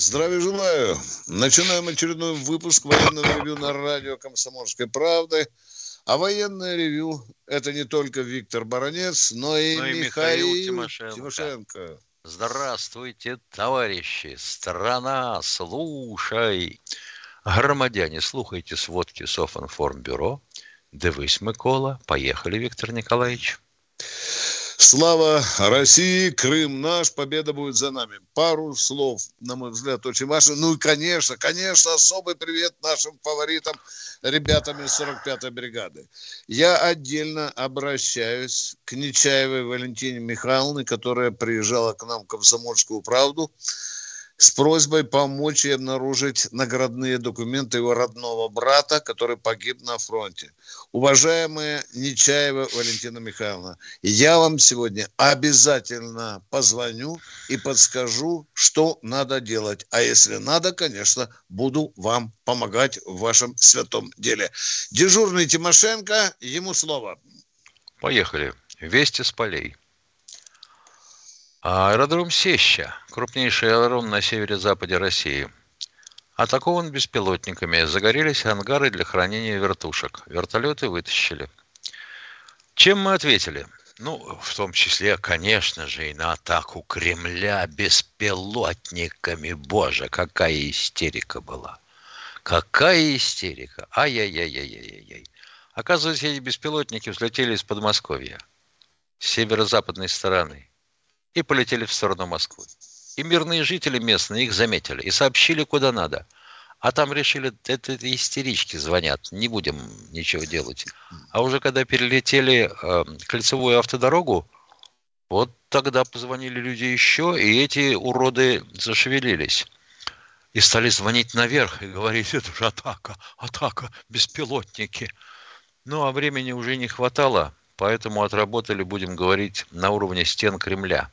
Здравия желаю. Начинаем очередной выпуск военного ревю на радио «Комсомольской правды». А военное ревю – это не только Виктор Баранец, но и, но и Михаил, Михаил Тимошенко. Тимошенко. Здравствуйте, товарищи! Страна, слушай! Громадяне, слухайте сводки Софинформбюро. Дивись, Микола. Поехали, Виктор Николаевич. Слава России, Крым наш, победа будет за нами. Пару слов, на мой взгляд, очень важно. Ну и, конечно, конечно, особый привет нашим фаворитам, ребятам из 45-й бригады. Я отдельно обращаюсь к Нечаевой Валентине Михайловне, которая приезжала к нам в «Комсомольскую правду» с просьбой помочь ей обнаружить наградные документы его родного брата, который погиб на фронте. Уважаемая Нечаева Валентина Михайловна, я вам сегодня обязательно позвоню и подскажу, что надо делать. А если надо, конечно, буду вам помогать в вашем святом деле. Дежурный Тимошенко, ему слово. Поехали. Вести с полей. Аэродром Сеща, крупнейший аэродром на севере-западе России, атакован беспилотниками. Загорелись ангары для хранения вертушек. Вертолеты вытащили. Чем мы ответили? Ну, в том числе, конечно же, и на атаку Кремля беспилотниками. Боже, какая истерика была. Какая истерика. Ай-яй-яй-яй-яй-яй. Оказывается, эти беспилотники взлетели из Подмосковья, с северо-западной стороны и полетели в сторону Москвы. И мирные жители местные их заметили и сообщили куда надо. А там решили, это, истерички звонят, не будем ничего делать. А уже когда перелетели э, кольцевую автодорогу, вот тогда позвонили люди еще, и эти уроды зашевелились. И стали звонить наверх и говорить, это же атака, атака, беспилотники. Ну, а времени уже не хватало, поэтому отработали, будем говорить, на уровне стен Кремля.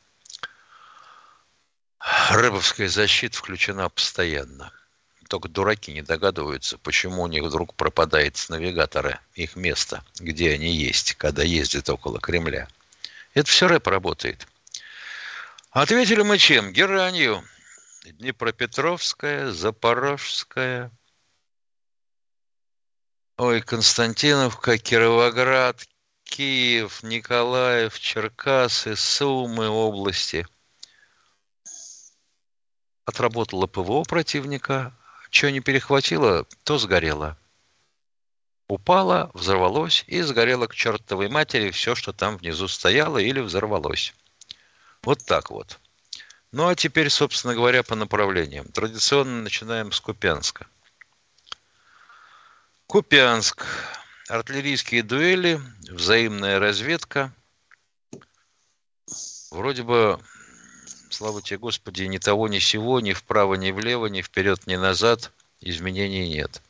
Рэбовская защита включена постоянно. Только дураки не догадываются, почему у них вдруг пропадает с навигатора их место, где они есть, когда ездят около Кремля. Это все рэп работает. Ответили мы чем? Геранью. Днепропетровская, Запорожская, ой, Константиновка, Кировоград, Киев, Николаев, Черкасы, Сумы области – отработала ПВО противника, что не перехватило, то сгорело. Упало, взорвалось и сгорело к чертовой матери все, что там внизу стояло или взорвалось. Вот так вот. Ну а теперь, собственно говоря, по направлениям. Традиционно начинаем с Купянска. Купянск. Артиллерийские дуэли, взаимная разведка. Вроде бы слава тебе, Господи, ни того, ни сего, ни вправо, ни влево, ни вперед, ни назад изменений нет.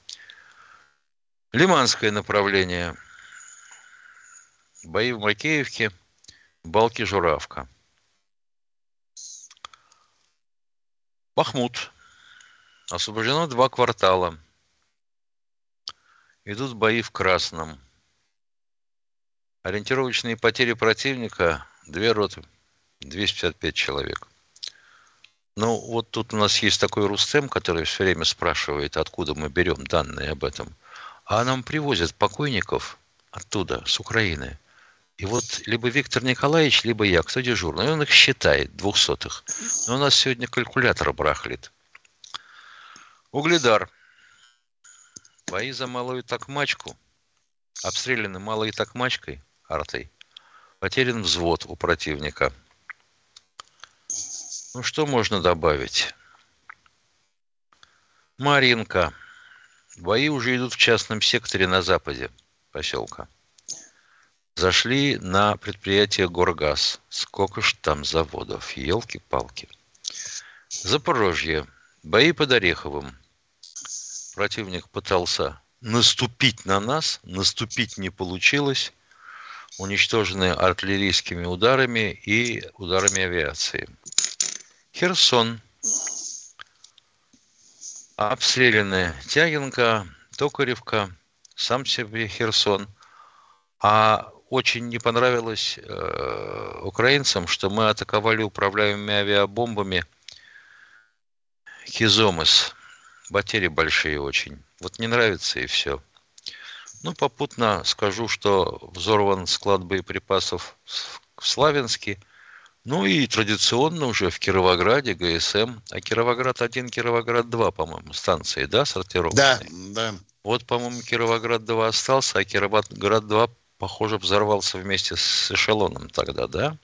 Лиманское направление. Бои в Макеевке, Балки-Журавка. Бахмут. Освобождено два квартала. Идут бои в Красном. Ориентировочные потери противника – две роты – 255 человек. Ну, вот тут у нас есть такой Рустем, который все время спрашивает, откуда мы берем данные об этом. А нам привозят покойников оттуда, с Украины. И вот либо Виктор Николаевич, либо я, кто дежурный, он их считает, двухсотых. Но у нас сегодня калькулятор брахлит. Угледар. Бои за малую такмачку. Обстреляны малой такмачкой, артой. Потерян взвод у противника – ну, что можно добавить? Маринка. Бои уже идут в частном секторе на западе поселка. Зашли на предприятие Горгаз. Сколько ж там заводов? Елки-палки. Запорожье. Бои под Ореховым. Противник пытался наступить на нас, наступить не получилось. Уничтожены артиллерийскими ударами и ударами авиации. Херсон. Обстреляны Тягинка, Токаревка, сам себе Херсон. А очень не понравилось э, украинцам, что мы атаковали управляемыми авиабомбами Хизомыс. Потери большие очень. Вот не нравится и все. Ну, попутно скажу, что взорван склад боеприпасов в Славянске. Ну и традиционно уже в Кировограде ГСМ. А Кировоград-1, Кировоград-2, по-моему, станции, да, сортировки? Да, да. Вот, по-моему, Кировоград-2 остался, а Кировоград-2 похоже, взорвался вместе с эшелоном тогда, да?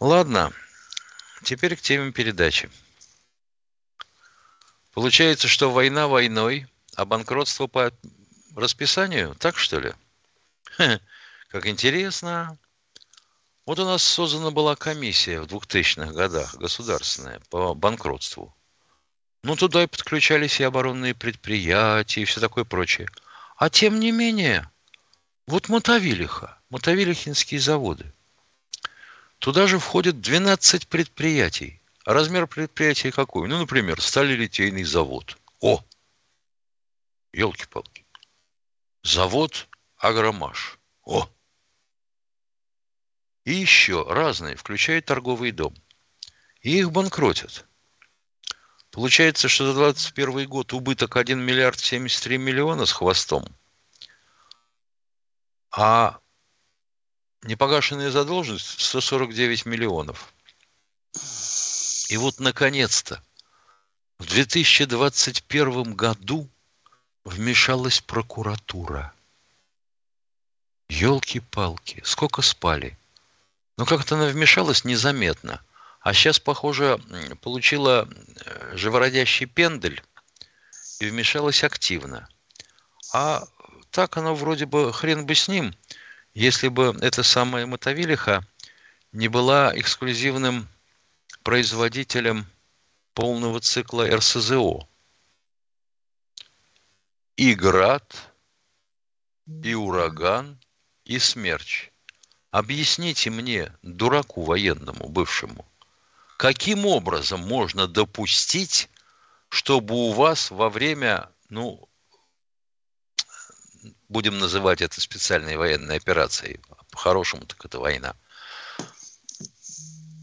Ладно, теперь к теме передачи. Получается, что война войной, а банкротство по расписанию, так что ли? Как интересно. Вот у нас создана была комиссия в 2000-х годах, государственная, по банкротству. Ну, туда и подключались и оборонные предприятия, и все такое прочее. А тем не менее, вот Мотовилиха, Мотовилихинские заводы. Туда же входит 12 предприятий. А размер предприятия какой? Ну, например, сталелитейный завод. О! Елки-палки. Завод Агромаш. О! И еще разные, включая торговый дом. И их банкротят. Получается, что за 2021 год убыток 1 миллиард 73 миллиона с хвостом – а непогашенная задолженность 149 миллионов. И вот, наконец-то, в 2021 году вмешалась прокуратура. Елки-палки, сколько спали. Но как-то она вмешалась незаметно. А сейчас, похоже, получила э, живородящий пендель и вмешалась активно. А так оно вроде бы хрен бы с ним, если бы эта самая Мотовилиха не была эксклюзивным производителем полного цикла РСЗО. И град, и ураган, и смерч. Объясните мне, дураку военному бывшему, каким образом можно допустить, чтобы у вас во время, ну, будем называть это специальной военной операцией, по-хорошему так это война,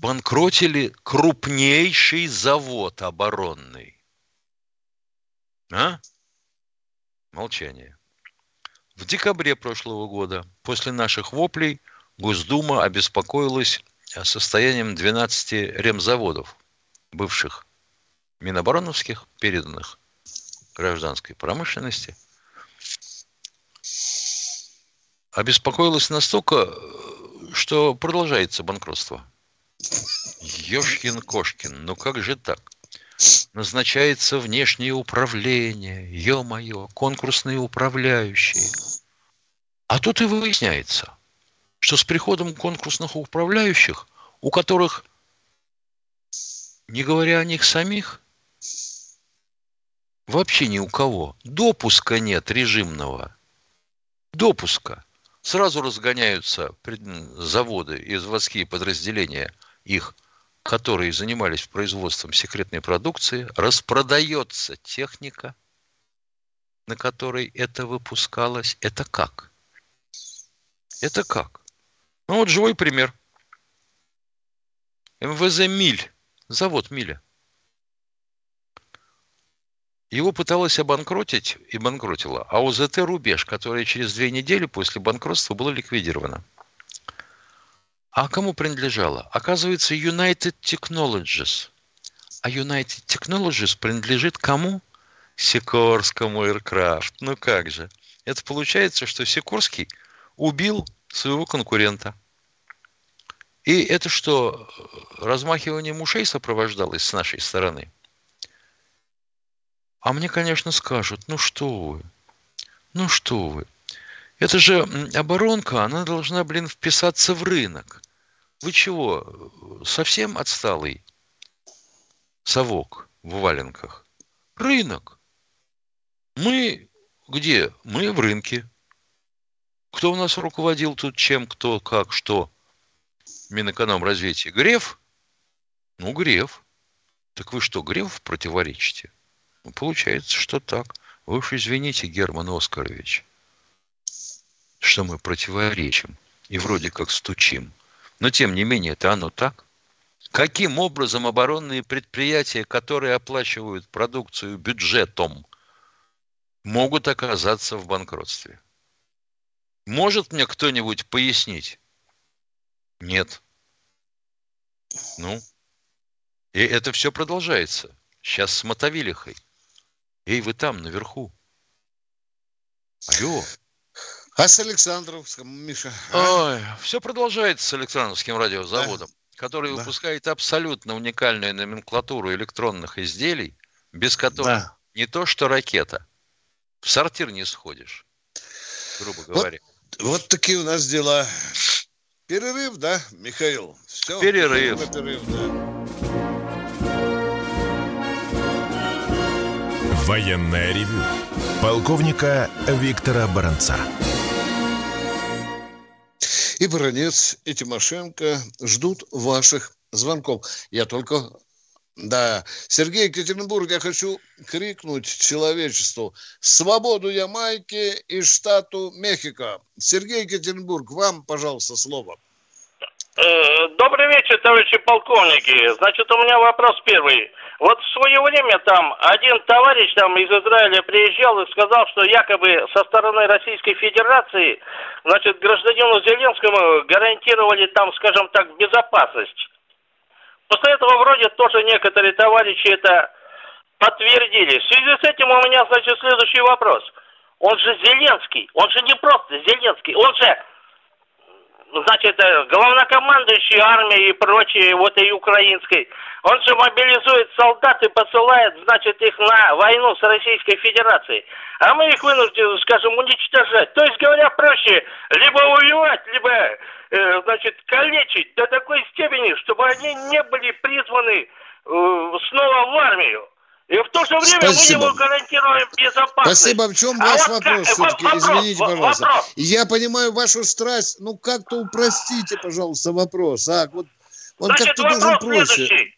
банкротили крупнейший завод оборонный. А? Молчание. В декабре прошлого года, после наших воплей, Госдума обеспокоилась состоянием 12 ремзаводов, бывших Минобороновских, переданных гражданской промышленности – обеспокоилась настолько, что продолжается банкротство. Ёшкин-кошкин, ну как же так? Назначается внешнее управление, ё-моё, конкурсные управляющие. А тут и выясняется, что с приходом конкурсных управляющих, у которых, не говоря о них самих, вообще ни у кого допуска нет режимного. Допуска сразу разгоняются заводы и заводские подразделения их, которые занимались производством секретной продукции, распродается техника, на которой это выпускалось. Это как? Это как? Ну вот живой пример. МВЗ «Миль», завод «Миля». Его пыталась обанкротить и банкротила а АУЗТ «Рубеж», которое через две недели после банкротства было ликвидировано. А кому принадлежало? Оказывается, United Technologies. А United Technologies принадлежит кому? Сикорскому Aircraft. Ну как же. Это получается, что Сикорский убил своего конкурента. И это что, размахиванием ушей сопровождалось с нашей стороны – а мне, конечно, скажут, ну что вы, ну что вы. Это же оборонка, она должна, блин, вписаться в рынок. Вы чего, совсем отсталый совок? в валенках? Рынок. Мы где? Мы в рынке. Кто у нас руководил тут чем, кто, как, что? Минэкономразвития. Греф? Ну, Греф. Так вы что, Греф противоречите? Ну, получается, что так. Вы уж извините, Герман Оскарович, что мы противоречим и вроде как стучим. Но тем не менее, это оно так. Каким образом оборонные предприятия, которые оплачивают продукцию бюджетом, могут оказаться в банкротстве? Может мне кто-нибудь пояснить? Нет. Ну, и это все продолжается. Сейчас с Мотовилихой. Эй, вы там, наверху. Алло. А с Александровском, Миша? А? Ой, все продолжается с Александровским радиозаводом, да. который да. выпускает абсолютно уникальную номенклатуру электронных изделий, без которых да. не то что ракета, в сортир не сходишь, грубо говоря. Вот, такие у нас дела. Перерыв, да, Михаил? Все. Перерыв. Перерыв, да. Военное ревю полковника Виктора Баранца. И Баранец, и Тимошенко ждут ваших звонков. Я только... Да, Сергей Екатеринбург, я хочу крикнуть человечеству «Свободу Ямайки и штату Мехико». Сергей Екатеринбург, вам, пожалуйста, слово. Э, добрый вечер, товарищи полковники. Значит, у меня вопрос первый. Вот в свое время там один товарищ там из Израиля приезжал и сказал, что якобы со стороны Российской Федерации, значит, гражданину Зеленскому гарантировали там, скажем так, безопасность. После этого вроде тоже некоторые товарищи это подтвердили. В связи с этим у меня, значит, следующий вопрос. Он же Зеленский, он же не просто Зеленский, он же значит, э, главнокомандующий армией и прочее, вот и украинской, он же мобилизует солдат и посылает, значит, их на войну с Российской Федерацией. А мы их вынуждены, скажем, уничтожать. То есть, говоря проще, либо убивать, либо, э, значит, калечить до такой степени, чтобы они не были призваны э, снова в армию. И в то же время Спасибо. мы ему гарантируем безопасность. Спасибо. В чем ваш а вопрос вот все-таки? Вопрос, Извините, пожалуйста. Вопрос. Я понимаю вашу страсть. Ну, как-то упростите, пожалуйста, вопрос. А, вот он как-то должен проще. Следующий.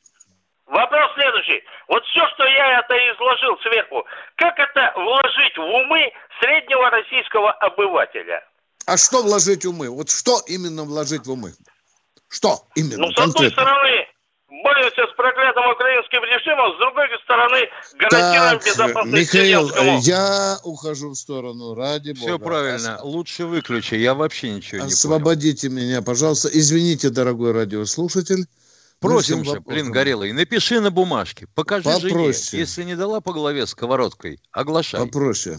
Вопрос следующий. Вот все, что я это изложил сверху, как это вложить в умы среднего российского обывателя? А что вложить в умы? Вот что именно вложить в умы? Что именно? Ну, с одной стороны, боремся с проклятым украинским режимом, с другой стороны гарантируем так, безопасность Михаил, Зеленскому. я ухожу в сторону, ради Все бога. правильно, Ос... лучше выключи, я вообще ничего не Освободите понял. меня, пожалуйста. Извините, дорогой радиослушатель. Просим же, блин, Горелый, напиши на бумажке, покажи Попроще. жене. Если не дала по голове сковородкой, оглашай. Попроще.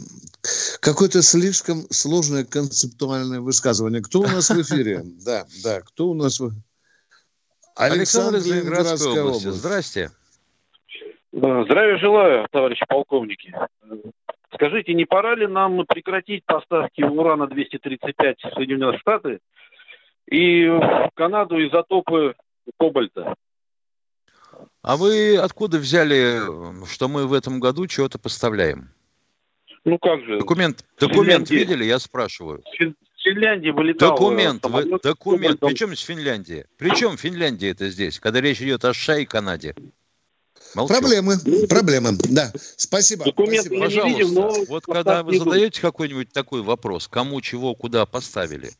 Какое-то слишком сложное концептуальное высказывание. Кто у нас в эфире? Да, да, кто у нас в Александр, из Ленинградской области. Здрасте. Здравия желаю, товарищи полковники. Скажите, не пора ли нам прекратить поставки урана-235 в Соединенные Штаты и в Канаду изотопы кобальта? А вы откуда взяли, что мы в этом году чего-то поставляем? Ну как же? Документ, документ видели, я спрашиваю. Финляндии вылетал. Документ, вы, документ. Причем с Финляндии? Причем Финляндия это здесь, когда речь идет о США и Канаде? Молчу. Проблемы, проблемы, да. Спасибо. Документ спасибо. Пожалуйста, видим, но вот когда вы задаете какой-нибудь такой вопрос, кому чего куда поставили,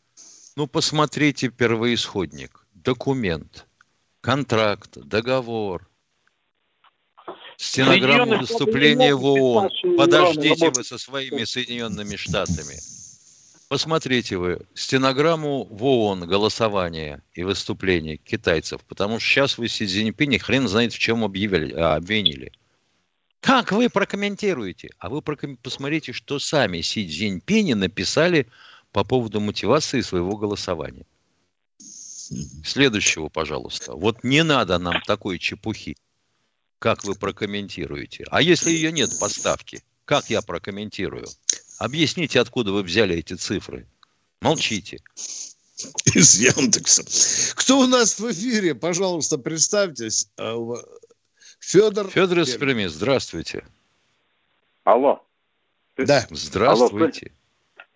ну посмотрите первоисходник, документ, контракт, договор, стенограмму выступления в ООН. Подождите вы со своими Соединенными Штатами. Посмотрите вы стенограмму в ООН голосования и выступления китайцев, потому что сейчас вы Си Цзиньпиня хрен знает в чем объявили, а, обвинили. Как вы прокомментируете? А вы проком... посмотрите, что сами Си Цзиньпини написали по поводу мотивации своего голосования. Следующего, пожалуйста. Вот не надо нам такой чепухи. Как вы прокомментируете? А если ее нет, поставки, как я прокомментирую? Объясните, откуда вы взяли эти цифры. Молчите. Из Яндекса. Кто у нас в эфире? Пожалуйста, представьтесь. А, Федор. Федор из Перми, здравствуйте. Алло. Да. Здравствуйте.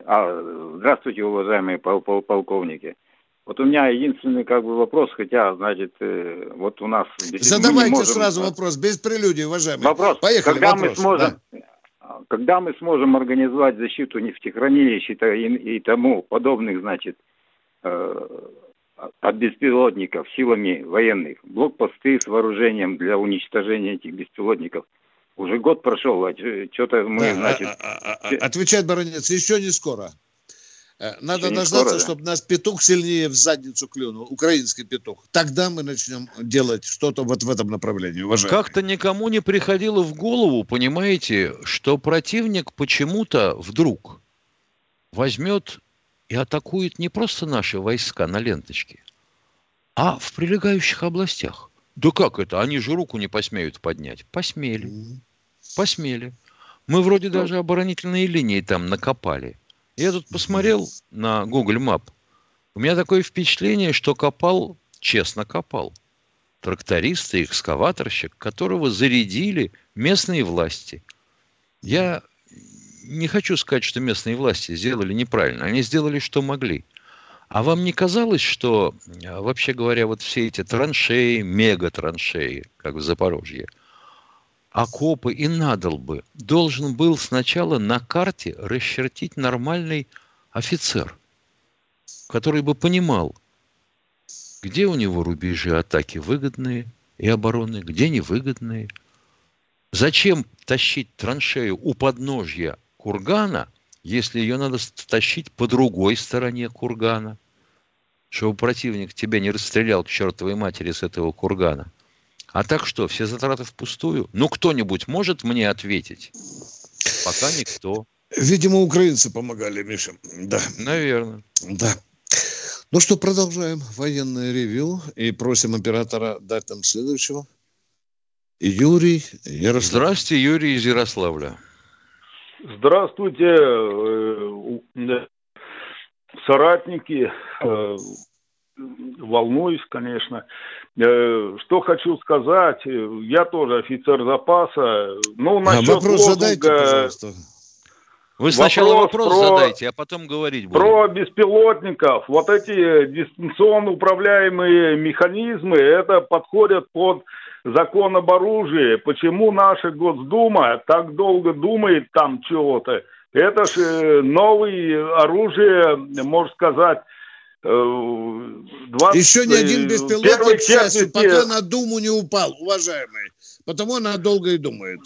Алло, а, здравствуйте, уважаемые пол пол полковники. Вот у меня единственный как бы вопрос, хотя, значит, э, вот у нас... Задавайте можем... сразу вопрос, без прелюдии, уважаемые. Вопрос. Поехали, когда вопрос. мы сможем... Да. Когда мы сможем организовать защиту нефтехранилищ и, и, и тому подобных, значит, э, от беспилотников силами военных, блокпосты с вооружением для уничтожения этих беспилотников. Уже год прошел, а что-то мы, да, значит... А, а, а, отвечать, баронец, еще не скоро. Э, надо еще дождаться, скоро, да? чтобы нас петух сильнее в задницу клюнул, украинский петух. Тогда мы начнем делать что-то вот в этом направлении, уважаемые. Как-то никому не приходило в голову, понимаете, что противник почему-то вдруг возьмет и атакует не просто наши войска на ленточке, а в прилегающих областях. Да как это? Они же руку не посмеют поднять. Посмели. Посмели. Мы вроде ну. даже оборонительные линии там накопали. Я тут посмотрел на Google Map. У меня такое впечатление, что копал, честно копал. Тракторист и экскаваторщик, которого зарядили местные власти. Я не хочу сказать, что местные власти сделали неправильно. Они сделали, что могли. А вам не казалось, что, а, вообще говоря, вот все эти траншеи, мега-траншеи, как в Запорожье, окопы и надолбы должен был сначала на карте расчертить нормальный офицер, который бы понимал, где у него рубежи атаки выгодные и обороны, где невыгодные. Зачем тащить траншею у подножья кургана, если ее надо тащить по другой стороне кургана, чтобы противник тебя не расстрелял к чертовой матери с этого кургана. А так что, все затраты впустую? Ну, кто-нибудь может мне ответить? Пока никто. Видимо, украинцы помогали, Миша. Да. Наверное. Да. Ну что, продолжаем военное ревю и просим оператора дать нам следующего. Юрий Ярослав. Здравствуйте, Юрий из Ярославля. Здравствуйте, э, соратники. Э, волнуюсь, конечно. Э, что хочу сказать, я тоже офицер запаса. Ну, насчет а вопрос лозунга... задайте, пожалуйста. Вы сначала вопрос, вопрос про, задайте, а потом говорить будем. Про беспилотников. Вот эти дистанционно управляемые механизмы, это подходят под закон об оружии. Почему наша Госдума так долго думает там чего-то? Это же э, новое оружие, можно сказать, 20... Э, Еще ни один беспилотник, к счастью, пока на Думу не упал, уважаемый. Потому она долго и думает.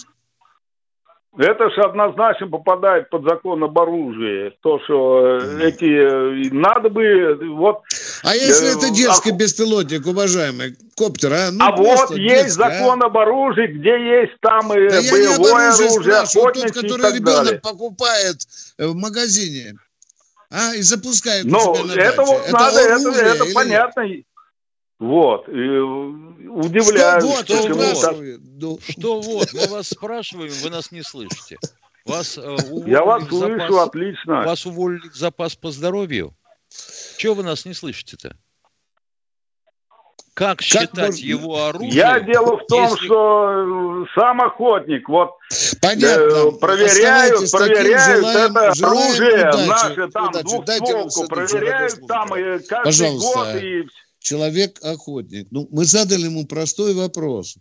Это же однозначно попадает под закон об оружии. То, что э, эти... Э, надо бы... Вот, а если э, это детский а, беспилотник, уважаемый, коптер, а? Ну, а вот есть детский, закон а? об оружии, где есть там и да боевое оружие, охотничьи тот, который ребенок далее. покупает в магазине, а, и запускает Ну, это вот это надо, это, это понятно. Вот. И удивляюсь. Что вот, что вот? Ну... Что вот? Мы вас спрашиваем, вы нас не слышите. Вас, э, Я вас слышу запас, отлично. Вас уволили запас по здоровью? Чего вы нас не слышите-то? Как, как считать можно... его оружие? Я дело в том, если... что сам охотник, вот Понятно. Э, проверяют, проверяют желаем, это желаем оружие удачи, наше, там двухстволку, проверяют там и каждый Пожалуйста. год. И человек-охотник. Ну, мы задали ему простой вопрос.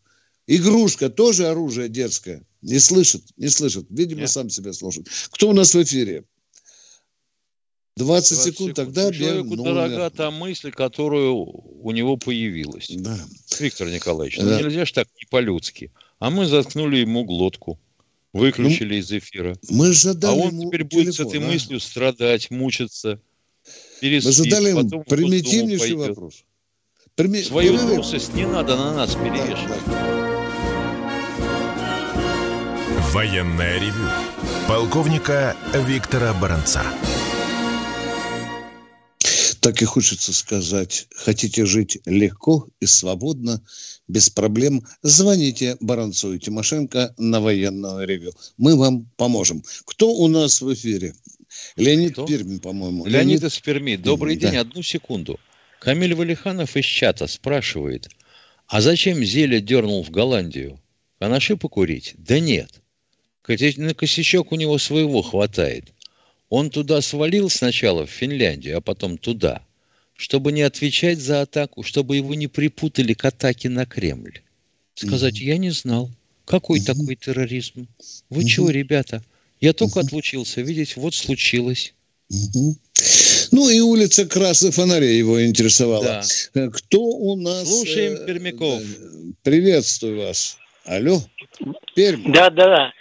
Игрушка тоже оружие детское? Не слышит, не слышит. Видимо, Нет. сам себя слушает. Кто у нас в эфире? 20, 20 секунд, секунд, тогда Человеку номер. дорога та мысль, которую у него появилась. Да. Виктор Николаевич, ну да. ну нельзя же так не по-людски. А мы заткнули ему глотку, выключили ну, из эфира. Мы задали а он теперь телефон, будет с этой да? мыслью страдать, мучиться, переспит. Мы задали ему примитивнейший вопрос. Прими... Свою трусость не надо на нас перевешивать. Военная ревю. Полковника Виктора Баранца. Так и хочется сказать. Хотите жить легко и свободно, без проблем? Звоните Баранцу и Тимошенко на военное ревю. Мы вам поможем. Кто у нас в эфире? Леонид Кто? Пермин, по-моему. Леонид, Леонид из Перми. Добрый день. Да. Одну секунду. Камиль Валиханов из чата спрашивает, а зачем Зеля дернул в Голландию? Анаши покурить? Да нет. На косячок у него своего хватает. Он туда свалил сначала, в Финляндию, а потом туда, чтобы не отвечать за атаку, чтобы его не припутали к атаке на Кремль. Сказать, mm я не знал. Какой mm такой терроризм? Вы mm чего, ребята? Я только mm отлучился, видите, вот случилось. mm Ну и улица Красных Фонарей его интересовала. Да. Э, кто у нас? Слушаем э, Пермяков. Приветствую вас. Алло, Пермь. Да, да.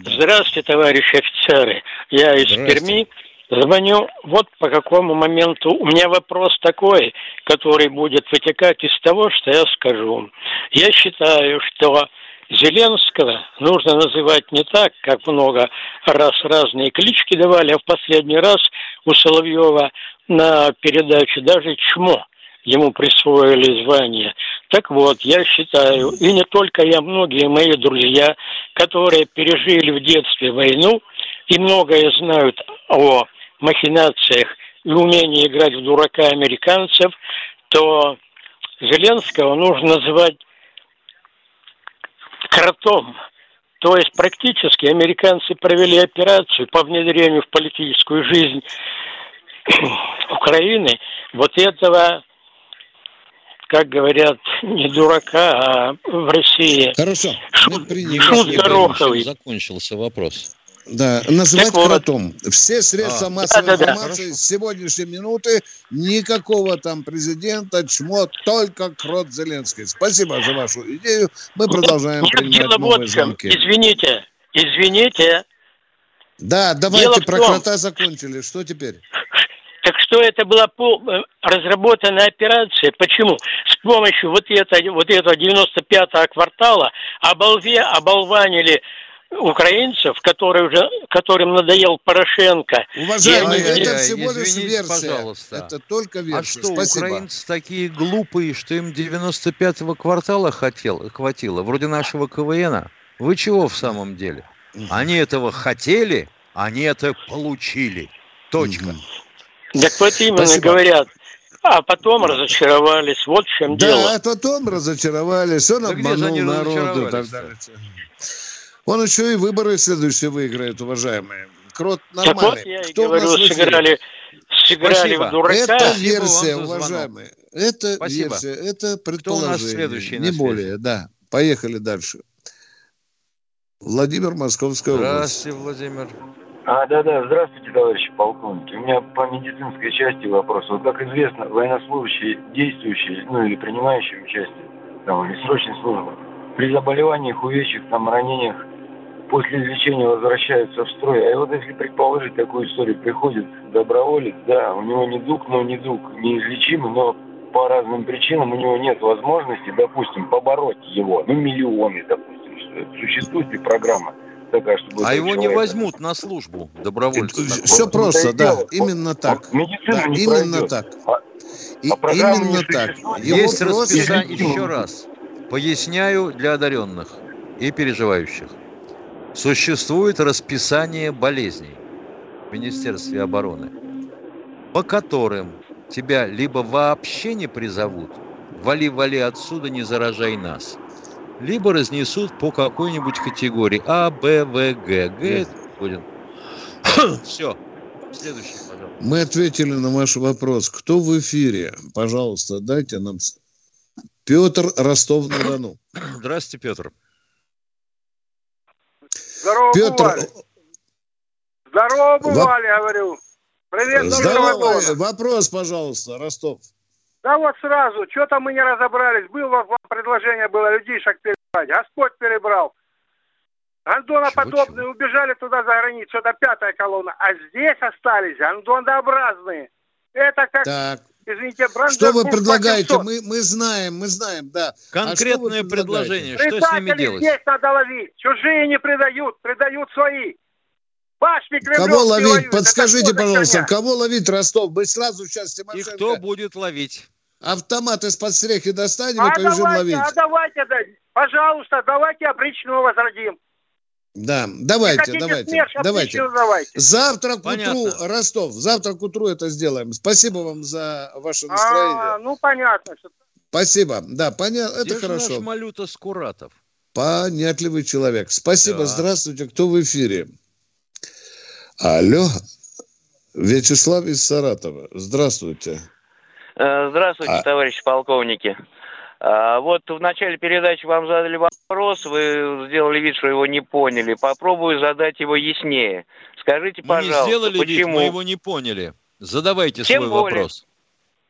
Здравствуйте, товарищи офицеры. Я из Перми. Звоню вот по какому моменту. У меня вопрос такой, который будет вытекать из того, что я скажу. Я считаю, что Зеленского нужно называть не так, как много раз разные клички давали, а в последний раз у Соловьева на передаче даже чмо ему присвоили звание. Так вот, я считаю, и не только я, многие мои друзья, которые пережили в детстве войну и многое знают о махинациях и умении играть в дурака американцев, то Зеленского нужно называть кротом. То есть практически американцы провели операцию по внедрению в политическую жизнь Украины вот этого как говорят, не дурака, а в России. Хорошо. Шут, шут Гороховый. Закончился вопрос. Да, называть так кротом. Вот. Все средства а. массовой да, информации да, да. с сегодняшней минуты никакого там президента, чмо, только крот Зеленский. Спасибо за вашу идею. Мы продолжаем Нет, принимать дело новые вот звонки. Извините, извините. Да, давайте про крота закончили. Что теперь? Так что это была э, разработанная операция. Почему? С помощью вот, это, вот этого 95-го квартала оболве, оболванили украинцев, которые уже, которым надоел Порошенко. Уважаемые, они... это всего лишь версия. Пожалуйста. Это только версия. А что, Спасибо. украинцы такие глупые, что им 95-го квартала хотел, хватило? Вроде нашего КВНа. Вы чего в самом деле? Они этого хотели, они это получили. Точка. Так вот именно Спасибо. говорят. А потом разочаровались. Вот в чем да, дело. Да, потом разочаровались. Он да обманул народу. Так далее. Он еще и выборы следующие выиграет, уважаемые. Крот нормальный. Так вот я и Кто говорю, сыграли, сыграли в дурака. Это версия, уважаемые. Это Спасибо. версия, это предположение. Кто у нас следующий Не более, да. Поехали дальше. Владимир, Московская область. Здравствуйте, Владимир. А, да-да, здравствуйте, товарищи полковники. У меня по медицинской части вопрос. Вот как известно, военнослужащие, действующие, ну или принимающие участие, там, или срочной службы, при заболеваниях, увечьях, там, ранениях, после лечения возвращаются в строй. А вот если предположить такую историю, приходит доброволец, да, у него недуг, но недуг неизлечимый, но по разным причинам у него нет возможности, допустим, побороть его, ну, миллионы, допустим, существует ли программа – такая, чтобы... А его не возьмут на службу добровольцев. Все вот, просто, да, дело. именно так. да, именно пройдет. так. А, И, а именно так. Есть просто... расписание, еще раз, поясняю для одаренных и переживающих. Существует расписание болезней в Министерстве обороны, по которым тебя либо вообще не призовут, вали-вали отсюда, не заражай нас – либо разнесут по какой-нибудь категории А, Б, В, Г. Г будет. Все. Следующий, пожалуйста. Мы ответили на ваш вопрос. Кто в эфире? Пожалуйста, дайте нам... Петр Ростов-на-Дону. Здравствуйте, Петр. Здорово, Петр... бывали. Здорово, бывали, Во... говорю. Привет, Здорово. Вопрос, пожалуйста, Ростов. Да вот сразу, что-то мы не разобрались. Было вам предложение, было людишек перебрать. Господь перебрал. Андоноподобные убежали туда за границу. Это пятая колонна. А здесь остались андонообразные. Это как... Так. Извините, Что вы предлагаете? Мы, мы знаем, мы знаем, да. Конкретное а предложение, что с ними делать? здесь надо ловить. Чужие не предают, предают свои. Башни Кого ловить? Воюют. Подскажите, пожалуйста, кого ловить Ростов? Мы сразу сейчас Тимошенко... И кто будет ловить? Автомат из-под стрехи достанем а и побежим давайте, ловить. А давайте, да, пожалуйста, давайте опричного возродим. Да, давайте, давайте, смерч, давайте. давайте. Завтра к понятно. утру, Ростов, завтра к утру это сделаем. Спасибо вам за ваше а, настроение. А, ну, понятно. Спасибо, да, понятно, это хорошо. наш Малюта Скуратов? понятливый человек. Спасибо, да. здравствуйте, кто в эфире? Алло, Вячеслав из Саратова, здравствуйте. Э, здравствуйте, а... товарищи полковники. А, вот в начале передачи вам задали вопрос, вы сделали вид, что его не поняли. Попробую задать его яснее. Скажите, пожалуйста, мы не сделали почему... вид, мы его не поняли. Задавайте Тем свой более, вопрос.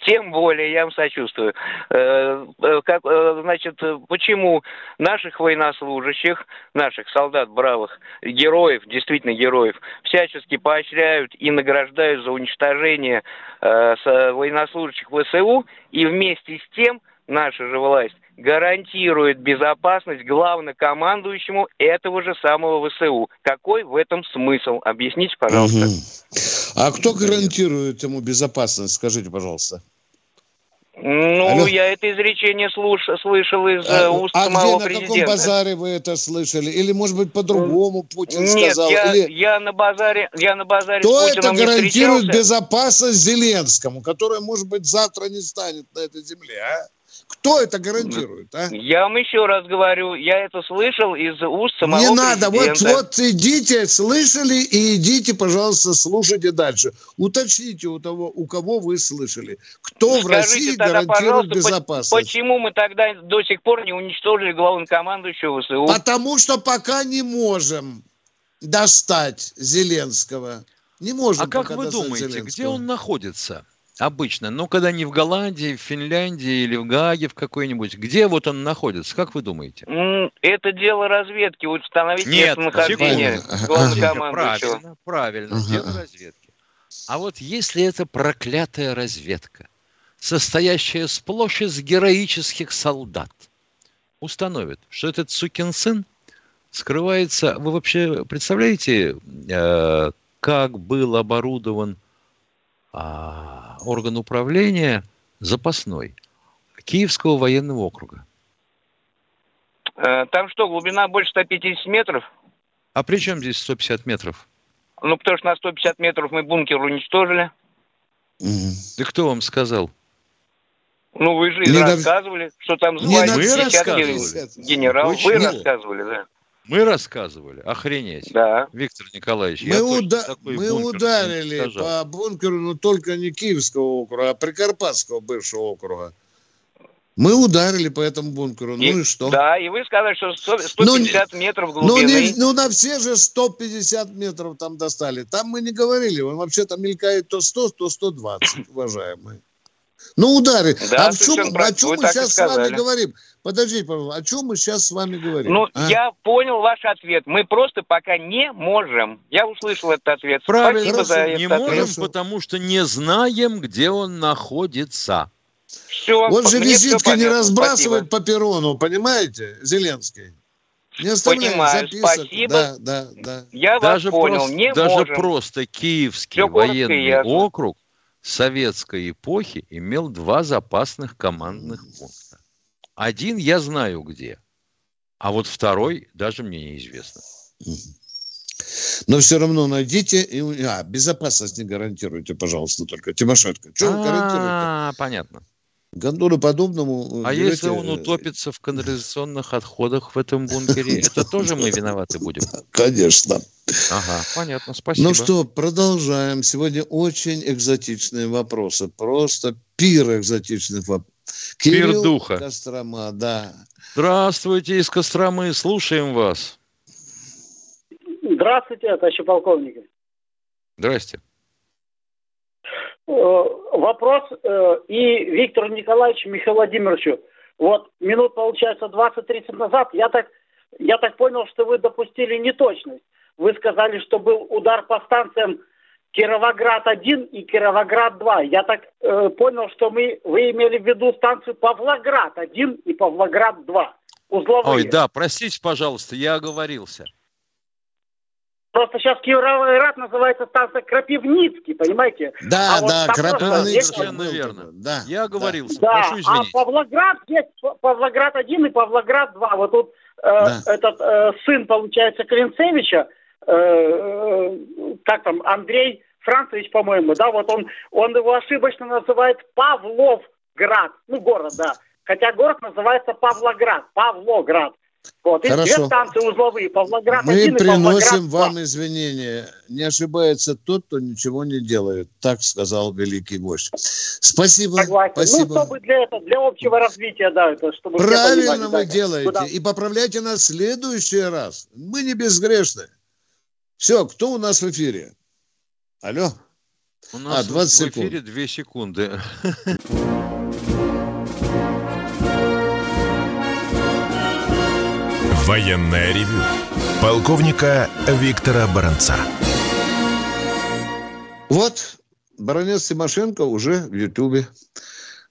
Тем более, я вам сочувствую. Э, э, как, э, значит, почему наших военнослужащих, наших солдат бравых, героев, действительно героев, всячески поощряют и награждают за уничтожение военнослужащих ВСУ, и вместе с тем наша же власть гарантирует безопасность главнокомандующему этого же самого ВСУ. Какой в этом смысл? Объясните, пожалуйста. Угу. А кто гарантирует ему безопасность? Скажите, пожалуйста. Ну, Алло. я это изречение слуш... слышал из а, уст а самого где, президента. на каком базаре вы это слышали? Или, может быть, по-другому Путин Нет, сказал? Я, Или... я на базаре, я на базаре Кто с Путиным это гарантирует безопасность Зеленскому, который, может быть, завтра не станет на этой земле, а? Кто это гарантирует, а? Я вам еще раз говорю, я это слышал из уст самого Не надо, вот, вот идите, слышали, и идите, пожалуйста, слушайте дальше. Уточните у того, у кого вы слышали. Кто Скажите в России тогда, гарантирует безопасность? Почему мы тогда до сих пор не уничтожили главнокомандующего ВСУ? Потому что пока не можем достать Зеленского. Не можем А как вы думаете, где он находится? Обычно. Ну, когда не в Голландии, в Финляндии или в Гааге в какой-нибудь. Где вот он находится? Как вы думаете? Это дело разведки. Установить Нет, местонахождение. Правильно, правильно. Ага. Дело разведки. А вот если это проклятая разведка, состоящая сплошь из героических солдат, установит, что этот сукин сын скрывается... Вы вообще представляете, э, как был оборудован а, орган управления запасной Киевского военного округа. Э, там что, глубина больше 150 метров? А при чем здесь 150 метров? Ну, потому что на 150 метров мы бункер уничтожили. Да кто вам сказал? Ну, вы же не рассказывали, на... что там звали десятки генералов. Вы рассказывали, да. Мы рассказывали, охренеть. Да. Виктор Николаевич, мы, уда- мы ударили по бункеру, но только не Киевского округа, а Прикарпатского бывшего округа. Мы ударили по этому бункеру, ну и, ну и что? Да, и вы сказали, что 150 ну, метров глубины. Ну, не, ну, на все же 150 метров там достали. Там мы не говорили, он вообще-то мелькает то 100, то 120, уважаемые. Ну, удары. Да, а в чем, о чем мы сейчас с вами говорим? Подождите, пожалуйста, о чем мы сейчас с вами говорим? Ну, а? я понял ваш ответ. Мы просто пока не можем. Я услышал этот ответ. Правильно, Спасибо Хорошо. за этот не ответ. можем, Хорошо. потому что не знаем, где он находится. Все. Вот же визитка не разбрасывает Спасибо. по перрону, понимаете, Зеленский? Не Понимаю, записок. спасибо. Да, да, да. Я даже вас понял, просто, не Даже можем. просто Киевский Все военный округ советской эпохи имел два запасных командных пункта. Один я знаю где, а вот второй даже мне неизвестно. Но все равно найдите. И... А, безопасность не гарантируйте, пожалуйста, только. Тимошенко. Что вы гарантируете? А, понятно. Гондору подобному. А берете... если он утопится в канализационных отходах в этом бункере, это тоже мы виноваты будем? Конечно. Ага, понятно, спасибо. Ну что, продолжаем. Сегодня очень экзотичные вопросы. Просто пир экзотичных вопросов. Пир духа. Кострома, да. Здравствуйте из Костромы, слушаем вас. Здравствуйте, товарищи полковники. Здрасте. Э, вопрос э, и Виктору Николаевичу, Михаилу Владимировичу. Вот минут, получается, 20-30 назад я так, я так понял, что вы допустили неточность. Вы сказали, что был удар по станциям Кировоград-1 и Кировоград-2. Я так э, понял, что мы, вы имели в виду станцию Павлоград-1 и Павлоград-2. Узловые. Ой, да, простите, пожалуйста, я оговорился. Просто сейчас Кировоград называется станция Крапивницкий, понимаете? Да, а да, вот Крапивницкий. Совершенно верно. Да. Я оговорился, да. прошу извинить. А Павлоград есть Павлоград-1 и Павлоград-2. Вот тут э, да. этот э, сын, получается, Клинцевича, э, э, как там, Андрей Францевич, по-моему, да, вот он, он его ошибочно называет Павловград, ну, город, да. Хотя город называется Павлоград, Павлоград. Вот, и Хорошо. две станции узловые, Павлоград Мы один и Павлоград приносим два. вам извинения. Не ошибается тот, кто ничего не делает. Так сказал великий вождь. Спасибо. Согласен. Спасибо. Ну, чтобы для этого, для общего развития, да, это чтобы Правильно вы да, делаете. куда- И поправляйте нас в следующий раз. Мы не безгрешны. Все, кто у нас в эфире? Алло. У нас А, 20 в секунд. эфире 2 секунды. Военное ревю полковника Виктора Баранца. Вот баронец Тимошенко уже в Ютубе.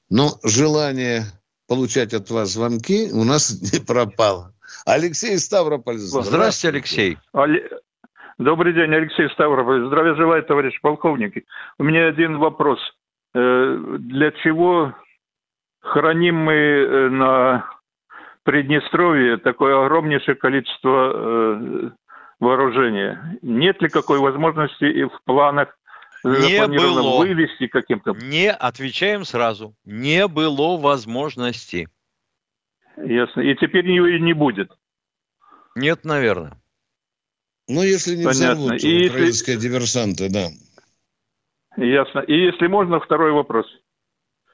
Но желание получать от вас звонки у нас не пропало. Алексей Ставрополь. Здравствуйте, Алексей. Але- Добрый день, Алексей Ставрополь. Здравия желаю, товарищ полковник. У меня один вопрос. Э, Для чего храним мы э, на Приднестровье такое огромнейшее количество э, вооружения? Нет ли какой возможности и в планах э, Не было. вывести каким-то? Не отвечаем сразу. Не было возможности. Ясно. И теперь ее и не будет. Нет, наверное. Ну, если не Понятно. взорвут И если- украинские диверсанты, да. Ясно. И если можно, второй вопрос.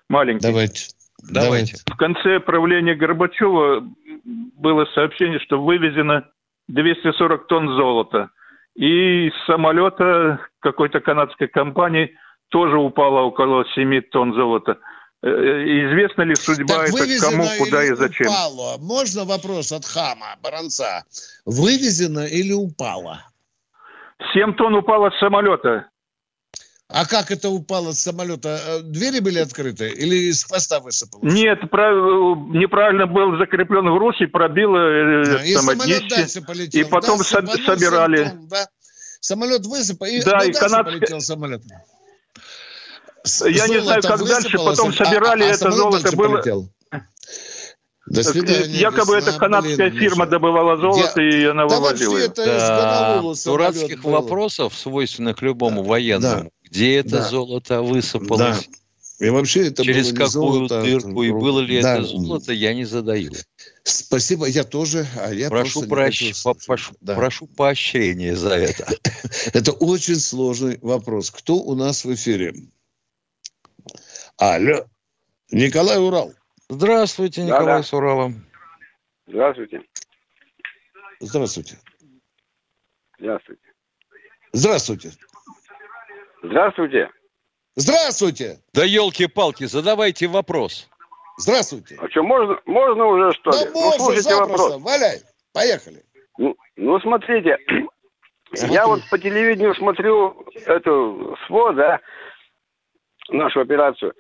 Маленький. Давайте. Давайте. В конце правления Горбачева было сообщение, что вывезено 240 тонн золота. И из самолета какой-то канадской компании тоже упало около 7 тонн золота. Э, Известна ли судьба Так это кому, куда или и зачем? упало? Можно вопрос от хама, баронца? Вывезено или упало? 7 тонн упало с самолета. А как это упало с самолета? Э, Двери были открыты или из хвоста высыпалось? Нет, прав- неправильно был закреплен груз и пробило э, Да, и самое самолет дальше полетел. И потом да, со- собирали. да. Самолет высыпал, и, Да, ну, и дальше канадская- полетел самолет. С- Я не знаю, как дальше, потом а- собирали а это самолет золото, было- полетел. До свидания. Якобы весна, это канадская блин, фирма добывала золото, Я- и она Да вывозила это из Да, дурацких был. вопросов, свойственных любому военному. Где это Да. золото высыпалось? И вообще это Через было какую золото, дырку и было ли да. это золото, я не задаю. Спасибо, я тоже. А я прошу, прощ- хочу по- слушать. прошу, Да. прошу поощрения за это. Это очень сложный вопрос. Кто у нас в эфире? Алло. Николай Урал. Здравствуйте, Да, Николай да. с Урала. Здравствуйте. Здравствуйте. Здравствуйте. Здравствуйте. Здравствуйте. Здравствуйте. Да елки-палки, задавайте вопрос. Здравствуйте. А что, можно, можно уже что ли? Да ну, можно, слушайте запросто. вопрос. Валяй. Поехали. Ну, ну, смотрите, Смотри. я вот по телевидению смотрю эту СВО, да, нашу операцию.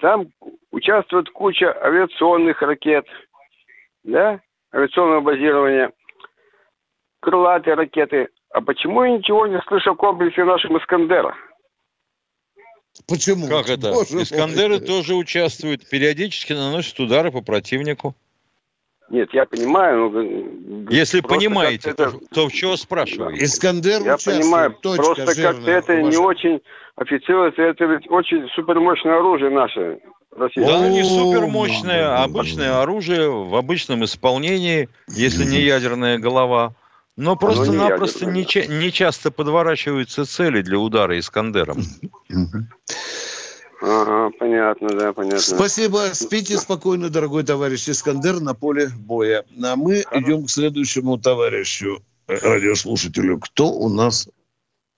Там участвует куча авиационных ракет, да, авиационного базирования, крылатые ракеты. А почему я ничего не слышу о комплексе нашем «Искандера»? Почему? Как это? Боже мой. Искандеры тоже участвуют, периодически наносят удары по противнику. Нет, я понимаю. ну, Если понимаете, то, то чего спрашиваете? Искандер Я участвует. понимаю, Точка просто как-то это не Ваша- очень официозно, это ведь очень супермощное оружие наше, российское. Да, не супермощное, мама. обычное оружие в обычном исполнении, если не ядерная голова. Но просто-напросто ядерное, не, ча- не часто подворачиваются цели для удара Искандером. Ага, понятно, да, понятно. Спасибо. Спите спокойно, дорогой товарищ Искандер, на поле боя. А мы идем к следующему товарищу, э, радиослушателю. Кто у нас?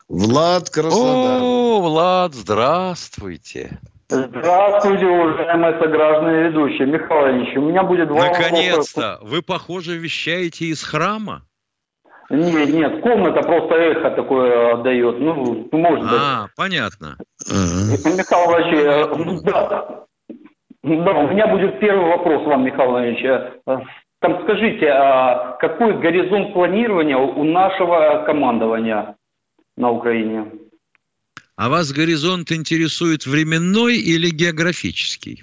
Влад Краснодар. О, Влад, здравствуйте. Здравствуйте, уважаемые сограждане и ведущие. Михаил Ильич, у меня будет два вопроса. Наконец-то! Вы, похоже, вещаете из храма? Нет, нет, комната просто эхо такое отдает. Ну, может быть. А, понятно. Михаил Ильич, э, да, да, у меня будет первый вопрос вам, Михаил Ильич. Э, Там скажите, а какой горизонт планирования у нашего командования на Украине? А вас горизонт интересует временной или географический?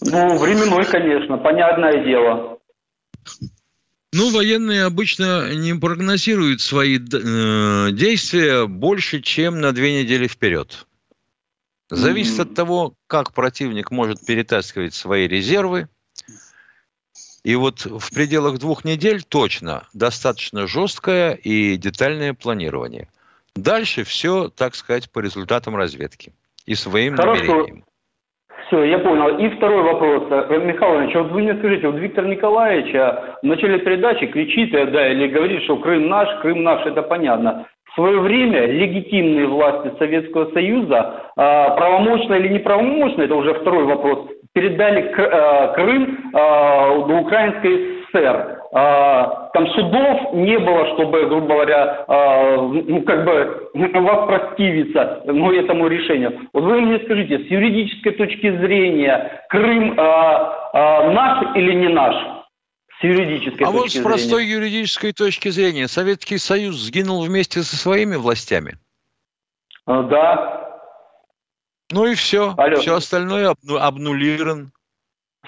Ну, временной, конечно, понятное дело. Ну, военные обычно не прогнозируют свои э, действия больше, чем на две недели вперед. Зависит от того, как противник может перетаскивать свои резервы И вот в пределах двух недель точно достаточно жесткое и детальное планирование. Дальше все, так сказать, по результатам разведки и своим Хорошо. намерениям. Все, я понял. И второй вопрос. Э, Михаил Иванович, вот вы мне скажите, вот Виктор Николаевич а, в начале передачи кричит, э, да, или говорит, что Крым наш, Крым наш, это понятно. В свое время легитимные власти Советского Союза, а, правомочно или неправомочно, это уже второй вопрос, передали э, Крым до Украинской ССР. Там судов не было, чтобы, грубо говоря, ну, как бы вас простивиться ну, этому решению. Вот вы мне скажите, с юридической точки зрения, Крым наш или не наш? С юридической а точки вот с простой юридической точки зрения, Советский Союз сгинул вместе со своими властями? Да. Ну и все. Алло. Все остальное обнулирован.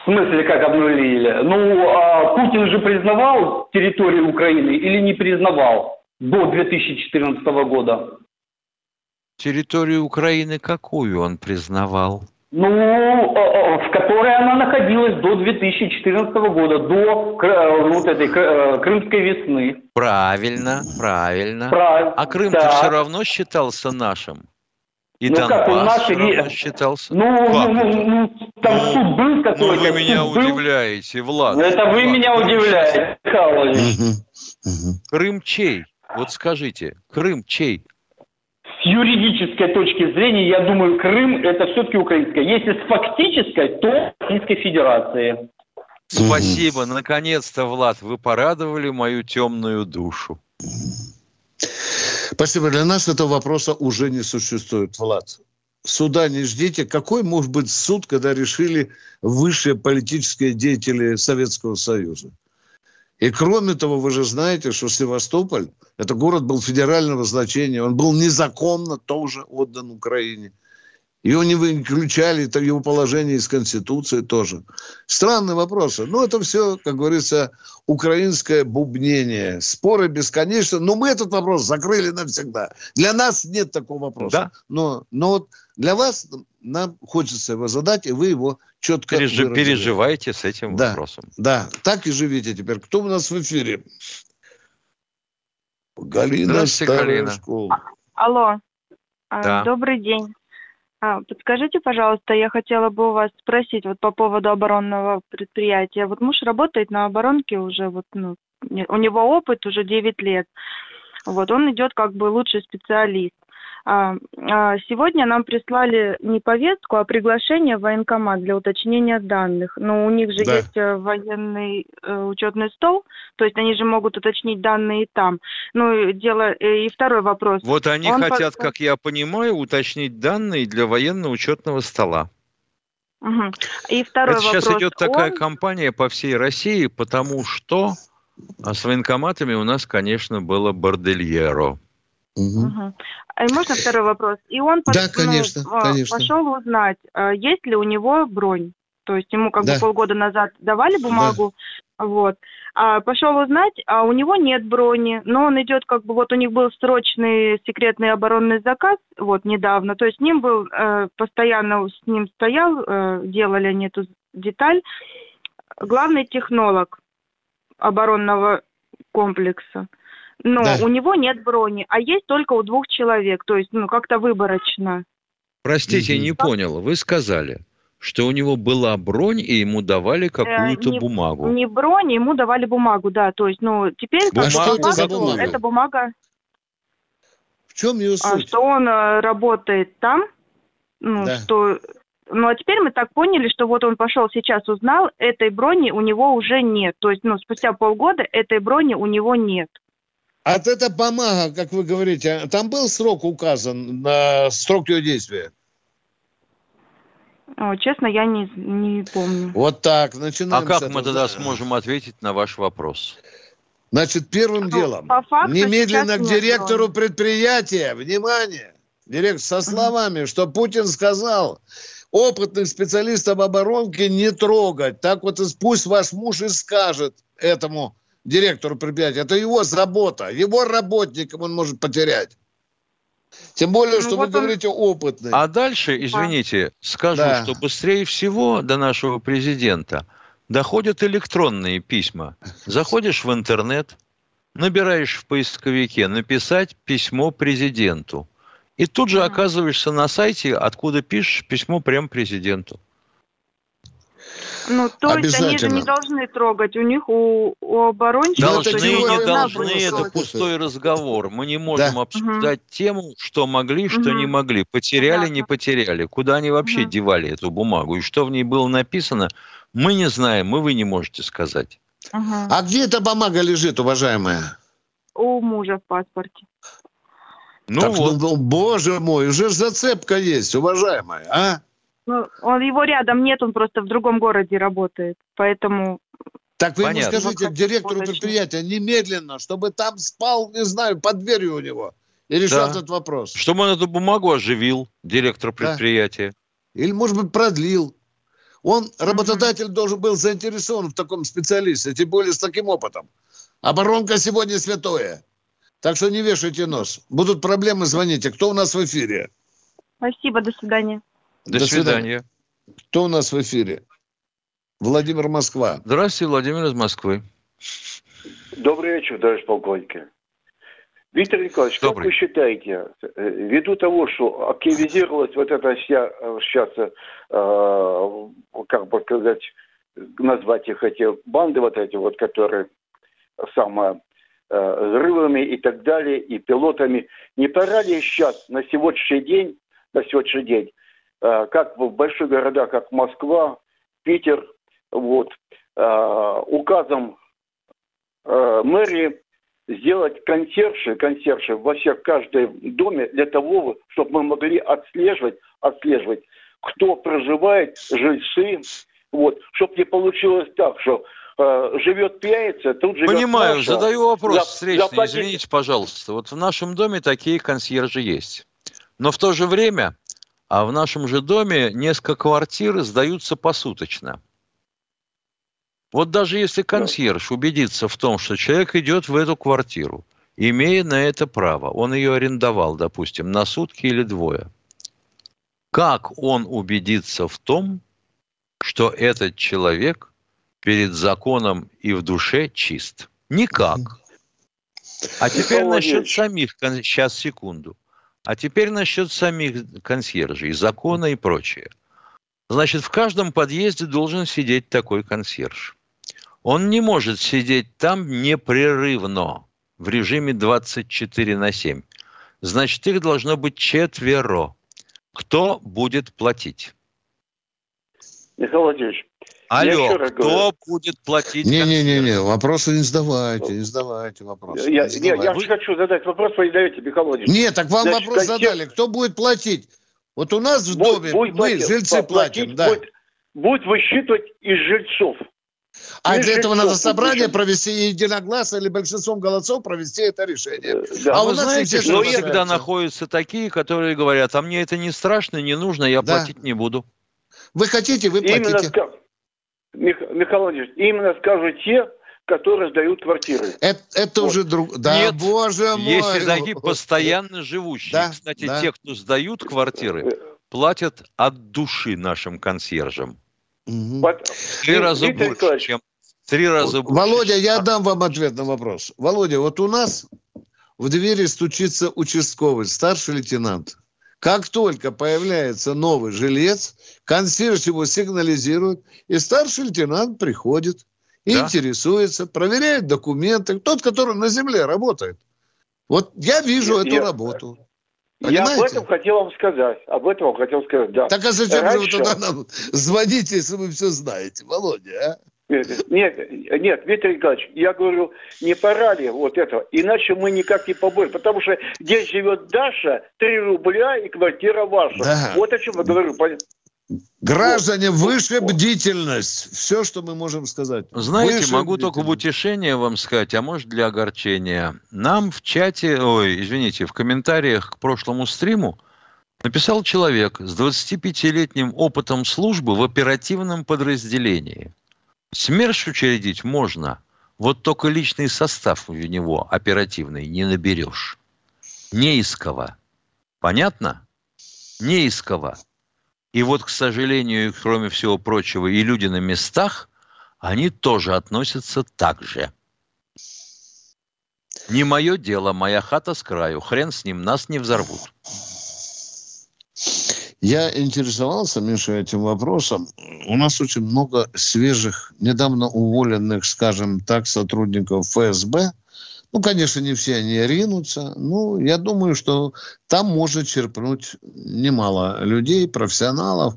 В смысле, как обнулили? Ну, а Путин же признавал территорию Украины или не признавал до 2014 года? Территорию Украины какую он признавал? Ну, в которой она находилась до 2014 года, до э, вот этой э, крымской весны. Правильно, правильно. Прав... А Крым-то да. все равно считался нашим. И ну, Донбасс как, он наши... равно считался. Ну, ну, ну, ну, там ну, суд был какой-то. Ну, вы меня был. удивляете, Влад. Ну, это вы Влад, меня удивляете, Михайлович. Крым чей? Вот скажите, Крым чей? С юридической точки зрения, я думаю, Крым это все-таки украинское. Если с фактической, то Российской Федерации. Спасибо, наконец-то, Влад, вы порадовали мою темную душу. Спасибо. Для нас этого вопроса уже не существует, Влад. Суда не ждите. Какой может быть суд, когда решили высшие политические деятели Советского Союза? И кроме того, вы же знаете, что Севастополь, это город был федерального значения, он был незаконно тоже отдан Украине. Его не выключали, это его положение из Конституции тоже. Странные вопросы. Но это все, как говорится, украинское бубнение. Споры бесконечны. Но мы этот вопрос закрыли навсегда. Для нас нет такого вопроса. Да. Но, но вот для вас нам хочется его задать, и вы его четко Переж... Переживайте с этим да, вопросом. Да, так и живите теперь. Кто у нас в эфире? Галина, Галина. школа. Алло. А, да. Добрый день. А, подскажите, пожалуйста, я хотела бы у вас спросить вот по поводу оборонного предприятия. Вот муж работает на оборонке уже, вот, ну, у него опыт уже 9 лет. Вот, он идет как бы лучший специалист. А, а, сегодня нам прислали не повестку, а приглашение в военкомат для уточнения данных. Но у них же да. есть э, военный э, учетный стол, то есть они же могут уточнить данные там. Ну, дело... Э, и второй вопрос. Вот они Он хотят, по... как я понимаю, уточнить данные для военно-учетного стола. Угу. И второй Это вопрос. сейчас идет такая Он... кампания по всей России, потому что а с военкоматами у нас, конечно, было бордельеро. Угу. Угу. И можно второй вопрос? И он да, конечно, ну, конечно. пошел узнать, а, есть ли у него бронь. То есть ему как да. бы полгода назад давали бумагу, да. вот. А пошел узнать, а у него нет брони, но он идет как бы вот у них был срочный секретный оборонный заказ вот недавно, то есть с ним был э, постоянно с ним стоял, э, делали они эту деталь, главный технолог оборонного комплекса. Но да. у него нет брони, а есть только у двух человек, то есть ну как-то выборочно. Простите, угу. не понял. Вы сказали, что у него была бронь, и ему давали какую-то э, не, бумагу. Не бронь, ему давали бумагу, да. То есть, ну, теперь бумага, что это за бумага? Это бумага. В чем ее а, суть? А, что он э, работает там, ну, да. что... Ну, а теперь мы так поняли, что вот он пошел сейчас узнал, этой брони у него уже нет. То есть, ну, спустя полгода этой брони у него нет. А эта бумага, как вы говорите, там был срок указан, на срок ее действия? О, честно, я не, не помню. Вот так, начинаем. А как мы тогда сможем ответить на ваш вопрос? Значит, первым ну, делом, факту немедленно к директору нет. предприятия, внимание, директор, со словами, что Путин сказал, опытных специалистов оборонки не трогать. Так вот пусть ваш муж и скажет этому директору предприятия. Это его забота. Его работникам он может потерять. Тем более, ну, что вот вы он... говорите опытный. А дальше, извините, скажу, да. что быстрее всего до нашего президента доходят электронные письма. Заходишь в интернет, набираешь в поисковике «написать письмо президенту». И тут же оказываешься на сайте, откуда пишешь письмо прямо президенту. Ну, то есть они же не должны трогать. У них, у, у оборонщиков... Должны, не должны, это пустой разговор. Мы не можем да. обсуждать угу. тему, что могли, что угу. не могли. Потеряли, да. не потеряли. Куда они вообще угу. девали эту бумагу? И что в ней было написано, мы не знаем, и вы не можете сказать. Угу. А где эта бумага лежит, уважаемая? У мужа в паспорте. Ну так, вот. Ну, боже мой, уже зацепка есть, уважаемая, а? Ну, он его рядом нет, он просто в другом городе работает, поэтому. Так вы Понятно. ему скажите директору предприятия немедленно, чтобы там спал, не знаю, под дверью у него и решал да. этот вопрос. Чтобы он эту бумагу оживил, директор предприятия. Да. Или, может быть, продлил. Он, работодатель, mm-hmm. должен был заинтересован в таком специалисте, тем более с таким опытом. Оборонка сегодня святое. Так что не вешайте нос. Будут проблемы, звоните. Кто у нас в эфире? Спасибо, до свидания. До, до свидания. свидания. Кто у нас в эфире? Владимир Москва. Здравствуйте, Владимир из Москвы. Добрый вечер, товарищ полковник. Виктор Николаевич, Добрый. как вы считаете, э, ввиду того, что активизировалась вот эта вся сейчас, э, э, как бы сказать, назвать их эти банды вот эти вот, которые самое э, взрывами и так далее, и пилотами, не пора ли сейчас на сегодняшний день, на сегодняшний день Э, как в больших городах, как Москва, Питер, вот, э, указом э, мэрии сделать консьержи, консьержи во всех каждом доме для того, чтобы мы могли отслеживать, отслеживать, кто проживает, жильцы, вот, чтобы не получилось так, что э, живет пьяница, тут живет Понимаю, наша, задаю вопрос за, встречный, заплатить... извините, пожалуйста. Вот в нашем доме такие консьержи есть. Но в то же время а в нашем же доме несколько квартир сдаются посуточно. Вот даже если консьерж убедится в том, что человек идет в эту квартиру, имея на это право, он ее арендовал, допустим, на сутки или двое, как он убедится в том, что этот человек перед законом и в душе чист? Никак. А теперь насчет самих, сейчас секунду. А теперь насчет самих консьержей, закона и прочее. Значит, в каждом подъезде должен сидеть такой консьерж. Он не может сидеть там непрерывно в режиме 24 на 7. Значит, их должно быть четверо. Кто будет платить? Михаил Владимирович, Алло, кто говорю. будет платить? Не-не-не, вопросы не задавайте, не задавайте вопросы. Я, не не, я Вы... хочу задать вопрос, вы не даете, Михаил Владимирович. Нет, так вам Значит, вопрос контекст... задали, кто будет платить? Вот у нас в доме будет, мы, платить, жильцы, платим, да. Будет, будет высчитывать из жильцов. А для этого надо собрание провести единогласно или большинством голосов провести это решение. Э, да. А Вы у нас знаете, что всегда находятся такие, которые говорят, а мне это не страшно, не нужно, я да. платить не буду. Вы хотите, вы платите. Именно, Михаил Владимирович, именно скажу те, которые сдают квартиры. Это, это вот. уже друг... Да, Нет, боже мой. Есть такие постоянно живущие. Да, Кстати, да. те, кто сдают квартиры, платят от души нашим консьержам. Угу. Три раза больше, чем Три раза больше. Володя, я дам вам ответ на вопрос. Володя, вот у нас в двери стучится участковый, старший лейтенант. Как только появляется новый жилец, консьерж его сигнализирует, и старший лейтенант приходит, да? интересуется, проверяет документы. Тот, который на земле работает. Вот я вижу я, эту я, работу. Понимаете? Я об этом хотел вам сказать. Об этом хотел сказать, да. Так а зачем Раньше... же вы туда нам звоните, если вы все знаете, Володя, а? Нет, нет, Виктор Николаевич, я говорю, не пора ли вот этого, иначе мы никак не поборемся, потому что здесь живет Даша, 3 рубля и квартира ваша. Да. Вот о чем я говорю. Граждане, вот. выше бдительность. Все, что мы можем сказать. Знаете, выше могу только в утешение вам сказать, а может для огорчения. Нам в чате, ой, извините, в комментариях к прошлому стриму написал человек с 25-летним опытом службы в оперативном подразделении – СМЕРШ учредить можно, вот только личный состав у него оперативный не наберешь. Не. Понятно? Не. И вот, к сожалению, кроме всего прочего, и люди на местах, они тоже относятся так же. Не мое дело, моя хата с краю. Хрен с ним, нас не взорвут. Я интересовался, Миша, этим вопросом. У нас очень много свежих, недавно уволенных, скажем так, сотрудников ФСБ. Ну, конечно, не все они ринутся. Ну, я думаю, что там может черпнуть немало людей, профессионалов,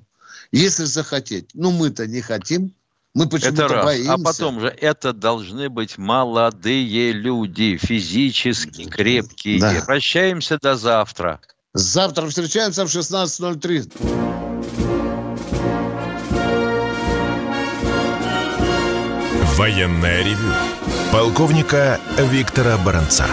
если захотеть. Ну, мы-то не хотим. Мы почему-то это раз. А боимся. А потом же это должны быть молодые люди, физически крепкие. Да. Прощаемся до завтра. Завтра встречаемся в 16.03. Военная ревю. Полковника Виктора Баранца.